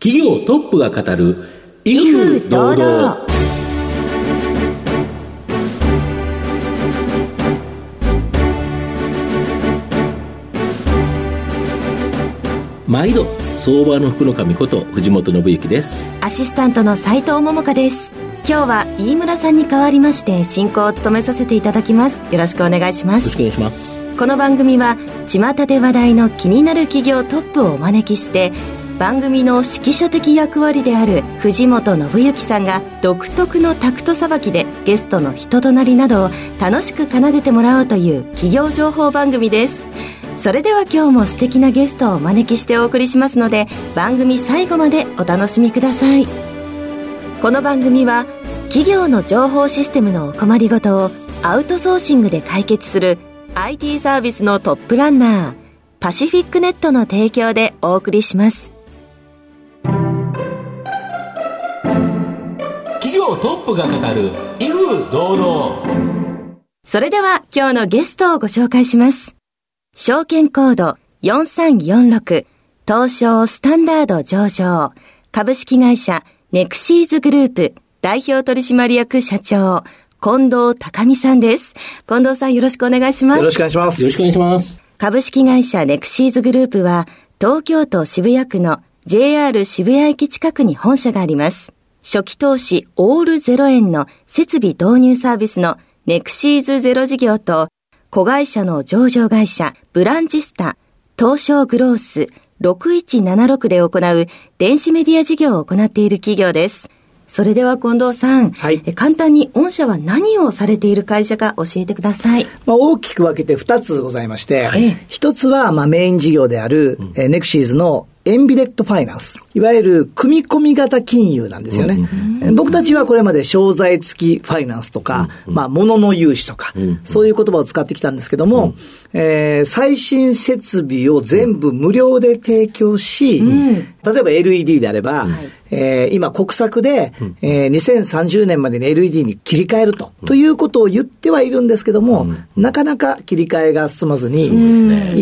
企業トップが語る威風堂々。毎度相場の福の神こと藤本信之です。アシスタントの斉藤桃香です。今日は飯村さんに代わりまして進行を務めさせていただきます。よろしくお願いします。よろしくお願いします。この番組は巷で話題の気になる企業トップをお招きして番組の指揮者的役割である藤本信之さんが独特のタクトさばきでゲストの人となりなどを楽しく奏でてもらおうという企業情報番組です。それでは今日も素敵なゲストをお招きしてお送りしますので番組最後までお楽しみください。この番組は企業の情報システムのお困りごとをアウトソーシングで解決する IT サービスのトップランナーパシフィックネットの提供でお送りします。企業トップが語る威風堂々それでは今日のゲストをご紹介します。証券コード4346東証スタンダード上場株式会社ネクシーズグループ代表取締役社長近藤高美さんです。近藤さんよろしくお願いしますよろ。しくお願いします。よろしくお願いします株式会社ネクシーズグループは東京都渋谷区の JR 渋谷駅近くに本社があります。初期投資オール0円の設備導入サービスのネクシーズゼロ事業と子会社の上場会社ブランジスタ東証グロース6176で行う電子メディア事業を行っている企業です。それでは近藤さん、はいえ簡単に御社は何をされている会社か教えてください。まあ、大きく分けて2つございまして、い一つはまあメイン事業である、えーネクシーズのエンビレットファイナンス。いわゆる組み込み型金融なんですよね。えー僕たちはこれまで商材付きファイナンスとか、まあ物の融資とか、そういう言葉を使ってきたんですけども、えー最新設備を全部無料で提供し、例えば LED であれば、えー今国策で、えー2030年までに LED に切り替えると、ということを言ってはいるんですけども、なかなか切り替えが進まずに、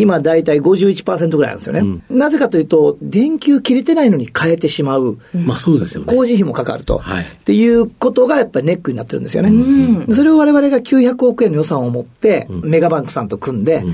今大体51%ぐらいなんですよね。なぜかというと、電球切れてないのに変えてしまう。まあそうですよね工事費もかかると、はいっていうことがやっぱりネックになってるんですよね。それを我々が900億円の予算を持って、メガバンクさんと組んで、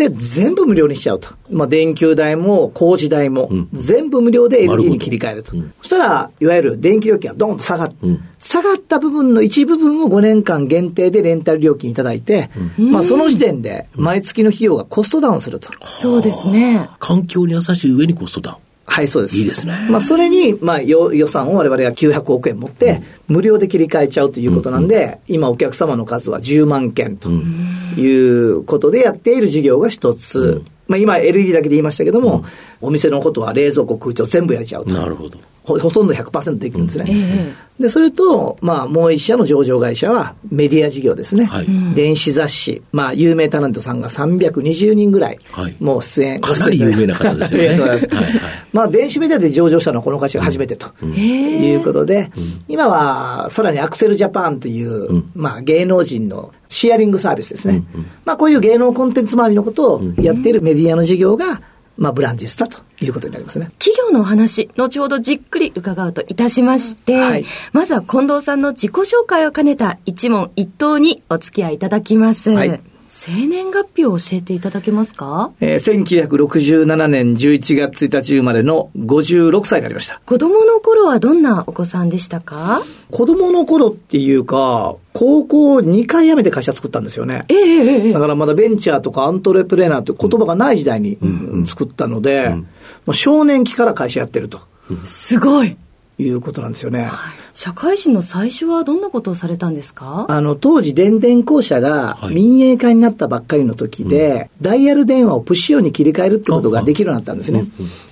で、全部無料にしちゃうと。まあ、電球代も工事代も、全部無料で LED どに切り替えると。そしたら、いわゆる電気料金がドーンと下がって、下がった部分の一部分を5年間限定でレンタル料金いただいて、まあ、その時点で毎月の費用がコストダウンすると。そうですね。環境に優しい上にコストダウンはい、そうです。いいですね。まあ、それに、まあ、よ予算を我々が900億円持って、無料で切り替えちゃうということなんで、今お客様の数は10万件ということでやっている事業が一つ。まあ、今 LED だけで言いましたけども、お店のことは冷蔵庫、空調全部やれちゃうと。なるほど。ほほとんど100%できるんですね。で、それと、まあ、もう一社の上場会社はメディア事業ですね。はい。電子雑誌。まあ、有名タレントさんが320人ぐらい、はい。もう出演。かなり有名な方ですよね。ありがとうございます。はいはい。まあ、電子メディアで上場したのはこの会社が初めてと、いうことで、今はさらにアクセルジャパンという、まあ、芸能人のシェアリングサービスですね。まあ、こういう芸能コンテンツ周りのことをやっているメディアの事業が、まあ、ブランジスタということになりますね。企業のお話、後ほどじっくり伺うといたしまして、はいまずは近藤さんの自己紹介を兼ねた一問一答にお付き合いいただきます。はい生年月日を教えていただけますか？えー1967年11月1日生まれの56歳になりました。子供の頃はどんなお子さんでしたか？子供の頃っていうか、高校2回辞めて会社作ったんですよね。えええええだからまだベンチャーとかアントレプレーナーという言葉がない時代にうん作ったので、もう少年期から会社やってると。すごいいうことなんですよね。社会人の最初はどんなことをされたんですか？あの、当時、電電公社がはい民営化になったばっかりの時で、ダイヤル電話をプッシュ用に切り替えるってことができるようになったんですね。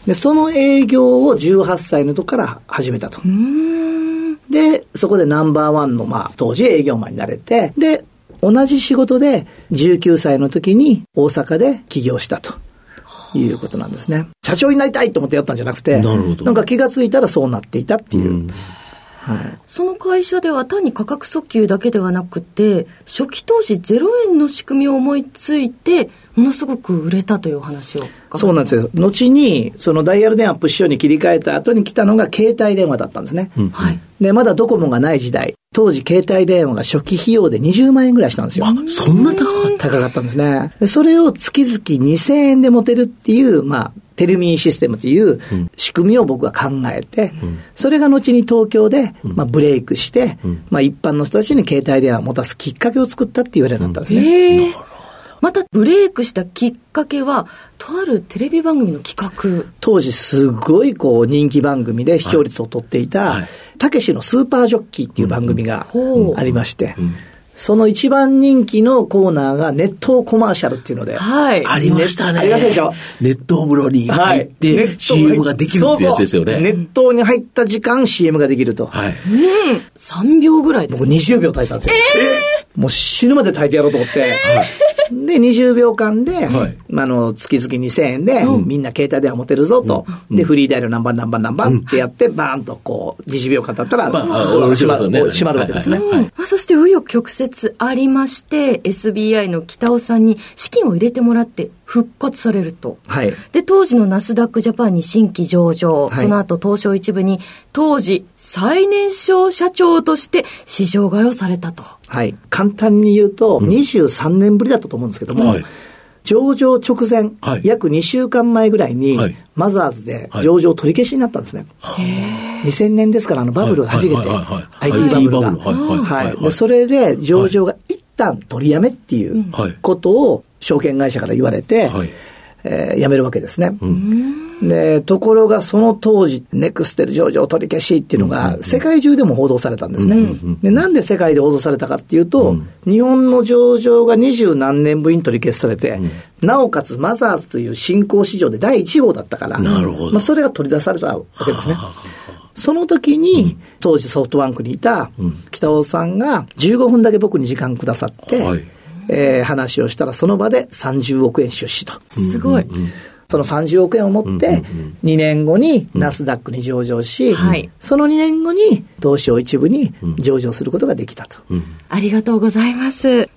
で、その営業を18歳の時から始めたと。で、そこでナンバーワンの、まあ、当時営業マンになれて、で、同じ仕事で19歳の時に大阪で起業したと。いうことなんですね。社長になりたいと思ってやったんじゃなくて、なるほどんか気がついたらそうなっていたっていう。はい。その会社では単に価格訴求だけではなくて初期投資0円の仕組みを思いついてものすごく売れたというお話をそうなんですよ。後に、そのダイヤル電話プッシュに切り替えた後に来たのが携帯電話だったんですね。うん、はい。で、まだドコモがない時代、当時携帯電話が初期費用で20万円ぐらいしたんですよ。あ、そんな高かった？高かったんですね。でそれを月々2000円で持てるっていう、まあ、テルミンシステムという仕組みを僕は考えて、うん、それが後に東京で、まあ、ブレイクして、うん、まあ、一般の人たちに携帯電話を持たすきっかけを作ったって言われるようになったんですね。またブレイクしたきっかけは、とあるテレビ番組の企画。当時すごいこう人気番組で視聴率を取っていた、たけしのスーパージョッキーっていう番組がありまして、その一番人気のコーナーが熱湯コマーシャルっていうので。はい。ありましたね。ありましたでしょ？熱湯風呂に入って、CM ができるってやつですよね。熱湯に入った時間 CM ができると。はい。うん。3秒ぐらいです、僕20秒耐えたんですよ。えー、もう死ぬまで耐えてやろうと思って。はい。で、20秒間で、はい、あの、月々2000円で、うん、みんな携帯電話持てるぞと、うん、で、フリーダイヤル何番何番何番ってやって、バーンとこう、20秒間経ったら、まあ、閉まる、ね、閉まるわけですね。はいまあ、そして、紆余曲折ありまして、SBI の北尾さんに資金を入れてもらって、復活されると。はい。で、当時のナスダックジャパンに新規上場、はい、その後東証一部に当時最年少社長として市場買いをされたと。はい。簡単に言うと、23年ぶりだったと思うんですけども、はい、上場直前、はい、約2週間前ぐらいに、はい、マザーズで上場取り消しになったんですね。はい、2000年ですから、あのバブルがはじけて、IT バブルが。はい。で、それで上場が一旦取りやめっていうことを証券会社から言われて、はい、えー、辞めるわけですね。で、ところがその当時、ネクステル上場取り消しっていうのが、世界中でも報道されたんですね。で、なんで世界で報道されたかっていうと、日本の上場が二十何年ぶりに取り消しされて、なおかつマザーズという新興市場で第1号だったから、なるほど。まあ、それが取り出されたわけですね。その時に、当時ソフトバンクにいた北尾さんが15分だけ僕に時間くださって、はいえー、話をしたら、その場で30億円出資と。すごい。その30億円を持って、2年後にナスダックに上場し、その2年後に東証一部に上場することができたと。ありがとうございます。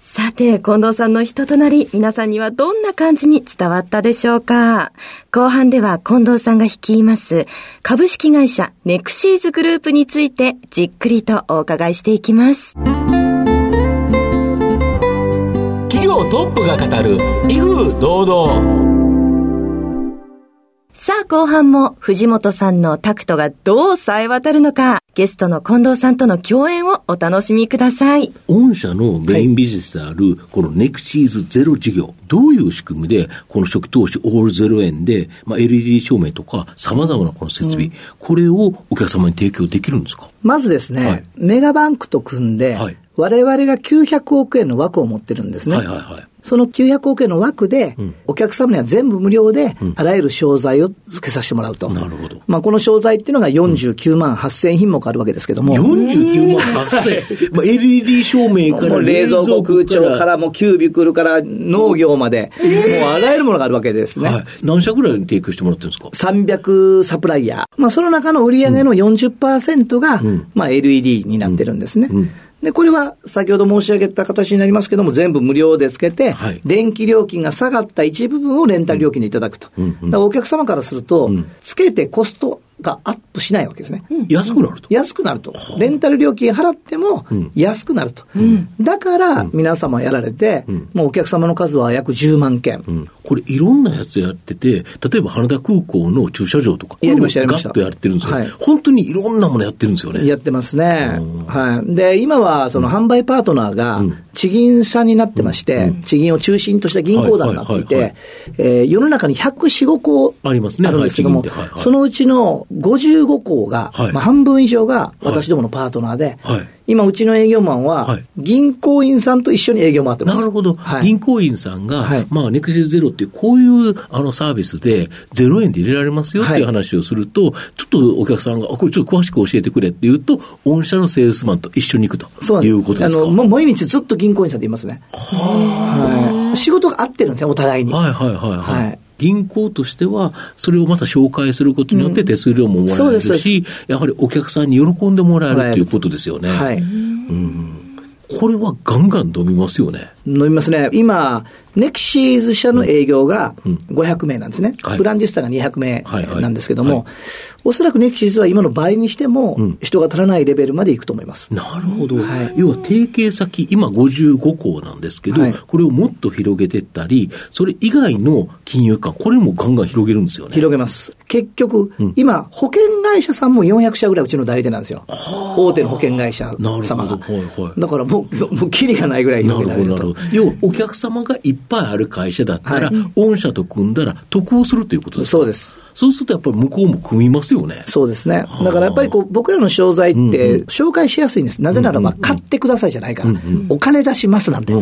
さて、近藤さんの人となり、皆さんにはどんな感じに伝わったでしょうか？後半では近藤さんが率います株式会社ネクシーズグループについてじっくりとお伺いしていきます。業トップが語る威風堂々。さあ後半も藤本さんのタクトがどう冴え渡るのか。ゲストの近藤さんとの共演をお楽しみください。御社のメインビジネスである、このネクシーズゼロ事業、どういう仕組みで、この初期投資オールゼロ円で、まあ、LED 照明とか、様々なこの設備、うん、これをお客様に提供できるんですか？まずですね、はい、メガバンクと組んで、はい我々が900億円の枠を持ってるんですね。はいはいはい。その900億円の枠で、お客様には全部無料で、あらゆる商材を付けさせてもらうと。なるほど。まあ、この商材っていうのが49万8000品目あるわけですけども。49万8000 まあ、LED 照明から冷蔵庫空調からもうキュービクルから農業まで、もうあらゆるものがあるわけですね。はい、何社ぐらいに提供してもらってるんですか ?300 サプライヤー。まあ、その中の売り上げの40%が、まあ、LED になってるんですね。うんで、これは先ほど申し上げた形になりますけども、全部無料でつけて、はい、電気料金が下がった一部分をレンタル料金でいただくと。うんうん、お客様からすると、うん、つけてコストがアップしないわけですね。安くなると安くなると。レンタル料金払っても安くなると。だから皆様やられて、もうお客様の数は約10万件。これいろんなやつやってて、例えば羽田空港の駐車場とか、やりました。ガッとやってるんですよ、はい。本当にいろんなものやってるんですよね。やってますね。はい。で、今はその販売パートナーが地銀さんになってまして、地銀を中心とした銀行団になっていて、世の中に104個あるんですけども、そのうちの55校が、はい、まあ、半分以上が私どものパートナーで、はい、今、うちの営業マンは、銀行員さんと一緒に営業回ってます。なるほど。はい、銀行員さんが、はい、まあ、ネクシズゼロっていう、こういうあのサービスで、0円で入れられますよっていう話をすると、ちょっとお客さんが、これちょっと詳しく教えてくれって言うと、御社のセールスマンと一緒に行くということですか？あの毎日ずっと銀行員さんって言いますね。はい。仕事が合ってるんですね、お互いに。はいはいはいはい。はい銀行としては、それをまた紹介することによって手数料ももらえるし、うん、やはりお客さんに喜んでもらえるということですよね。はい。うん。これはガンガン伸びますよね。飲みますね。今、ネクシーズ社の営業が500名なんですね。はいブランディスタが200名なんですけども、はいおそらくネクシーズは今の倍にしても、人が足らないレベルまでいくと思います。なるほど、はい要は提携先、今55校なんですけど、はいこれをもっと広げていったり、それ以外の金融機関、これもガンガン広げるんですよね。広げます。結局、今、保険会社さんも400社ぐらいうちの代理店なんですよ。大手の保険会社なる様が。ほど、はいはい。だからもう、もう、キリがないぐらい広げられるとど。。要は、お客様がいっぱいある会社だったら、はい御社と組んだら得をするということですか？そうです。そうするとやっぱり向こうも組みますよね。そうですね。だからやっぱりこう、僕らの商材って紹介しやすいんです。なぜならば、買ってくださいじゃないから。お金出しますなんで。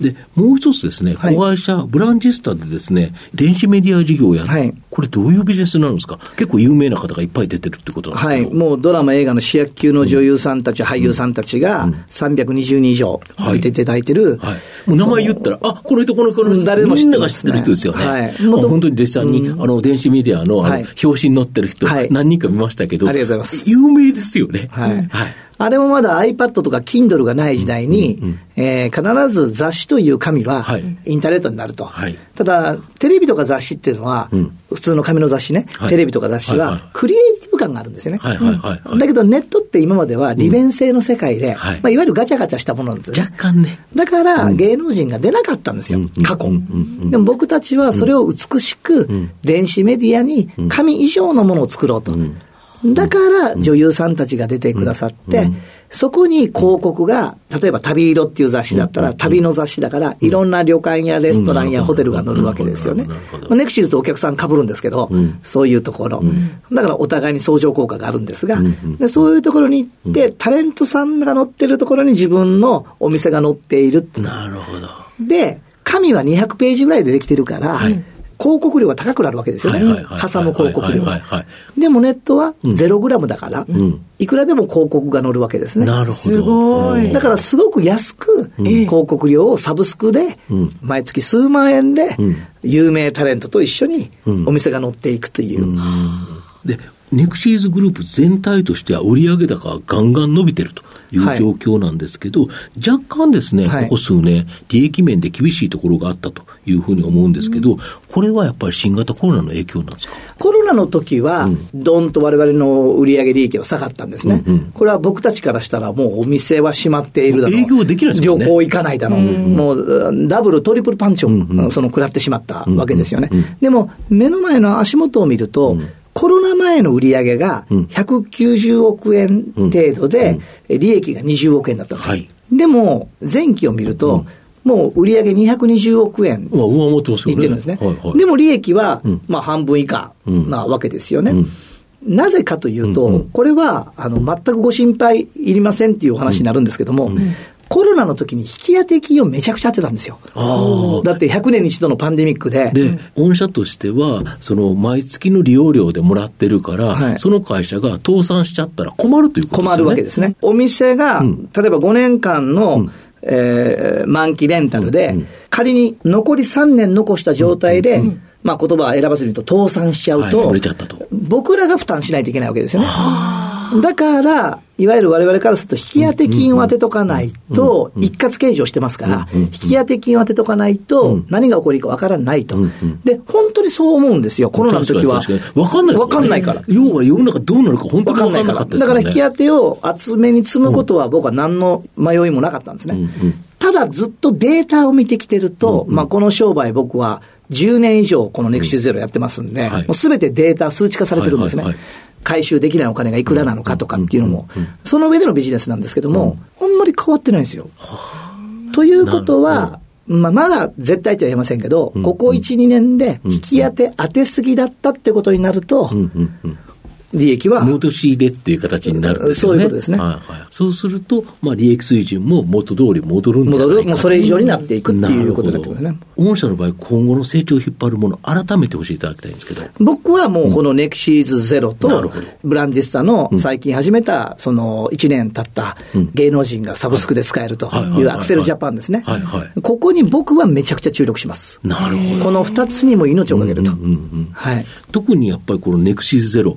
で、もう一つですね、はい子会社、ブランジスタでですね、電子メディア事業をやる、はいこれどういうビジネスになるんですか？結構有名な方がいっぱい出てるってことなんですはい。もうドラマ、映画の主役級の女優さんたち、俳優さんたちが320人以上出ていただいてる。はい。もう名前言ったら、あ、この人、この人、この人、誰でも知ってみんなが知ってる人ですよね。はいもう本当に弟子さんに、あの、電子メディアの、あの、はい表紙に載ってる人、はい何人か見ましたけど、ありがとうございます有名ですよね。はいはい。あれもまだ iPad とか Kindle がない時代に、えー必ず雑誌という紙ははい。インターネットになると。はい。ただ、テレビとか雑誌っていうのは、普通の紙の雑誌ね、はい。テレビとか雑誌はクリエイティブ感があるんですよね。はいはいはいはい。だけどネットって今までは利便性の世界で、はい。まあ、いわゆるガチャガチャしたものなんですよね。若干ね。だから芸能人が出なかったんですよ、過去。でも僕たちはそれを美しく電子メディアに紙以上のものを作ろうと。だから女優さんたちが出てくださって、そこに広告が、例えば旅色っていう雑誌だったら、旅の雑誌だから、いろんな旅館やレストランやホテルが載るわけですよね。ネクシーズとお客さん。被るん。ですけど、そういうところ。だからお互いに相乗効果があるん。ですが、でそういうところに行って、タレントさん。が載ってるところに自分のお店が載っているってなるほど。で、紙は200ページぐらいでできてるから、広告料が高くなるわけですよね。挟む広告料。でもネットは0グラムだから、いくらでも広告が載るわけですね。なるほど。すごいだからすごく安く、広告料をサブスクで、毎月数万円で、有名タレントと一緒にお店が載っていくという。で、ネクシーズグループ全体としては売上高がガンガン伸びてるというはい。状況なんですけど、若干ですね、はい。ここ数年、利益面で厳しいところがあったというふうに思うんですけど、これはやっぱり新型コロナの影響なんですか？コロナの時は、どん。と我々の売上利益は下がったんですね。これは僕たちからしたら、もうお店は閉まっているだろう。営業できないですね。旅行行かないだろう。もう、ダブル、トリプルパンチを、その、食らってしまったわけですよね。でも、目の前の足元を見ると、コロナ前の売り上げが190億円程度で、利益が20億円だったんです。よ。はい。でも、前期を見ると、もう売上220億円。いってるんですね。でも利益は、まあ半分以下なわけですよね。なぜかというと、これは、あの、全くご心配いりませんっていうお話になるんですけども、コロナの時に引き当て金をめちゃくちゃ当てたんですよ。あだって100年に一度のパンデミックで、で、御社としては、その毎月の利用料でもらってるから、はい。その会社が倒産しちゃったら困るということですよね。困るわけですね。お店が、例えば5年間の、えー満期レンタルで、仮に残り3年残した状態で、まあ言葉は選ばずに言うと倒産しちゃうと、はい潰れちゃったと。僕らが負担しないといけないわけですよね。だから、いわゆる我々からすると、引き当て金を当てとかないと、一括計上してますから、引き当て金を当てとかないと、何が起こるかわからないと。で、本当にそう思うんですよ、コロナの時は。わかんないわかんないから。要は世の中どうなるか本当にわかんないから。だから引き当てを厚めに積むことは僕は何の迷いもなかったんですね。ただずっとデータを見てきてると、まあこの商売僕は10年以上このネクシーゼロやってますんで、すべてデータ数値化されてるんですね。回収できないお金がいくらなのかとかっていうのも、その上でのビジネスなんですけども、あんまり変わってないんですよ。ということは、まあ、まだ絶対とは言えませんけど、ここ1、2年で引き当て、当てすぎだったってことになると、利益は戻し入れっていう形になるんですよね。そういうことですねはいはい、そうすると、まあ、利益水準も元通り戻るんじゃないか戻る、もうそれ以上になっていくっていうことになってくるね。御社の場合、今後の成長を引っ張るもの、改めて教えていただきたいんですけど。僕はもうこのネクシーズゼロとブランジスタの最近始めた、その1年経った芸能人がサブスクで使えるとはいうアクセルジャパンですね。ここに僕はめちゃくちゃ注力します。なるほど。この2つにも命をかけると。はい。特にやっぱりこのネクシーズゼロ、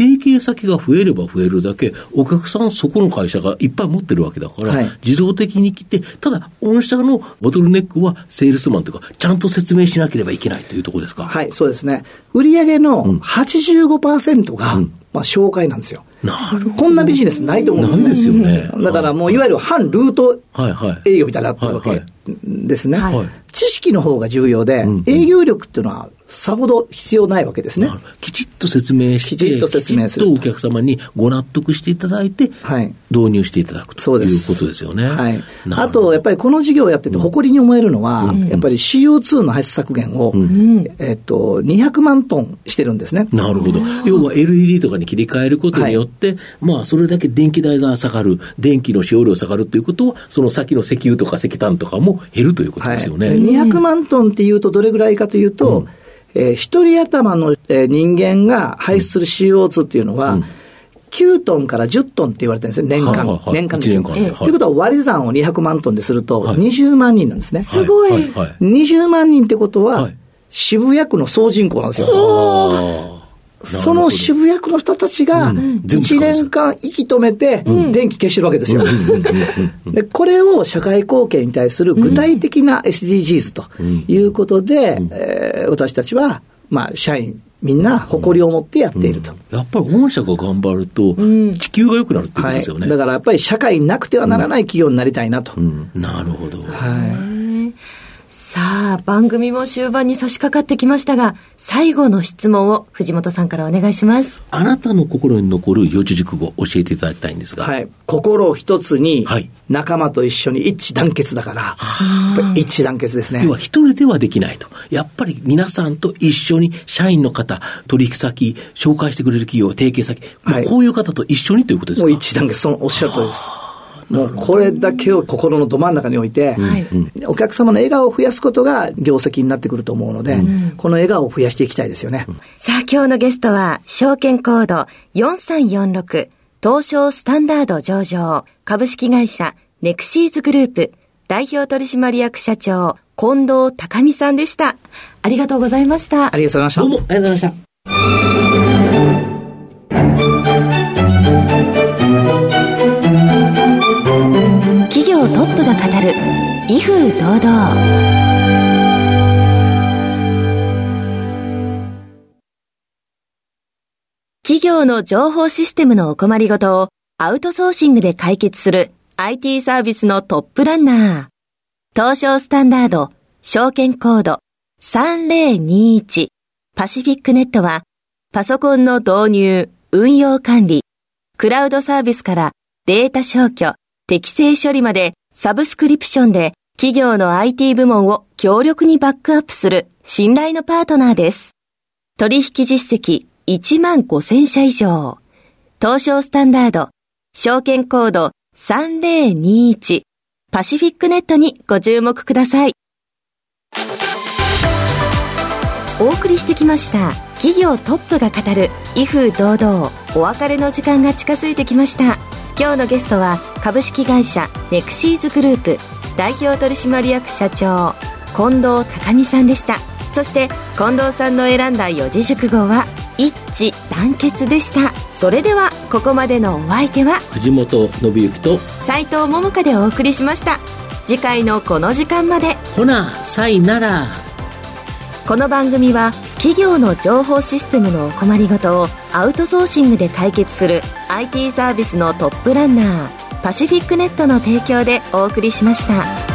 提携先が増えれば増えるだけ、お客さんそこの会社がいっぱい持ってるわけだから、はい、自動的に来て、ただ、御社のボトルネックはセールスマンというか、ちゃんと説明しなければいけないというところですか？はい、そうですね。売上の85%が、うん、まあ、紹介なんですよ。なるこんなビジネスないと思うんですね。ですよね。だからもういわゆる反ルート営業みたいになってるわけですね。知識の方が重要で、営業力っていうのはさほど必要ないわけですね。きちっと説明して、きちっと説明すると。お客様にご納得していただいて、はい、導入していただくということですよね。はい。あと、やっぱりこの事業をやってて誇りに思えるのは、うん、やっぱり CO2 の排出削減を、うん、えっと、200万トンしてるんですね。なるほど。要は LED とかに切り替えることによって、はい、まあ、それだけ電気代が下がる、電気の使用量下がるということは、その先の石油とか石炭とかも減るということですよね。はい、200万トンっていうとどれぐらいかというと、うんえー、一人頭の、えー、人間が排出する CO2 っていうのは、うん、9トンから10トンって言われてるんですね、年間。はいはいはい、年間ですよ。と、いうことは割り算を200万トンですると、20万人なんですね。すごい、20万人ってことは、渋谷区の総人口なんですよ。その渋谷区の人たちが、1年間息止めて、電気消してるわけですよ。で、これを社会貢献に対する具体的な SDGs ということで、えー、私たちは、まあ、社員、みんな誇りを持ってやっていると。うん、やっぱり御社が頑張ると、地球が良くなるってことですよね、はい、だからやっぱり社会なくてはならない企業になりたいなと。なるほど。はいさあ、番組も終盤に差し掛かってきましたが、最後の質問を藤本さんからお願いします。あなたの心に残る四字熟語教えていただきたいんですが。はい。心一つに、仲間と一緒に一致団結だから、はい、一致団結ですね。要は一人ではできないと。やっぱり皆さんと一緒に社員の方、取引先、紹介してくれる企業、提携先、はい、こういう方と一緒にということですか？もう一致団結、そのおっしゃる通りです。もうこれだけを心のど真ん中に置いて、お客様の笑顔を増やすことが業績になってくると思うので、この笑顔を増やしていきたいですよね。さあ、今日のゲストは、証券コード4346、東証スタンダード上場、株式会社ネクシーズグループ、代表取締役社長、近藤隆美さんでした。ありがとうございました。ありがとうございました。どうもありがとうございました。威風堂々企業の情報システムのお困りごとをアウトソーシングで解決する IT サービスのトップランナー。東証スタンダード、証券コード3021パシフィックネットはパソコンの導入、運用管理、クラウドサービスからデータ消去、適正処理までサブスクリプションで企業の IT 部門を強力にバックアップする信頼のパートナーです。取引実績1万5000社以上。東証スタンダード、証券コード3021パシフィックネットにご注目ください。お送りしてきました企業トップが語る威風堂々お別れの時間が近づいてきました。今日のゲストは株式会社ネクシーズグループ代表取締役社長近藤隆美さんでした。そして近藤さんの選んだ四字熟語は一致団結でした。それではここまでのお相手は藤本信之と斉藤桃香でお送りしました。次回のこの時間まで。ほなさいなら。この番組は企業の情報システムのお困りごとをアウトソーシングで解決する IT サービスのトップランナーパシフィックネットの提供でお送りしました。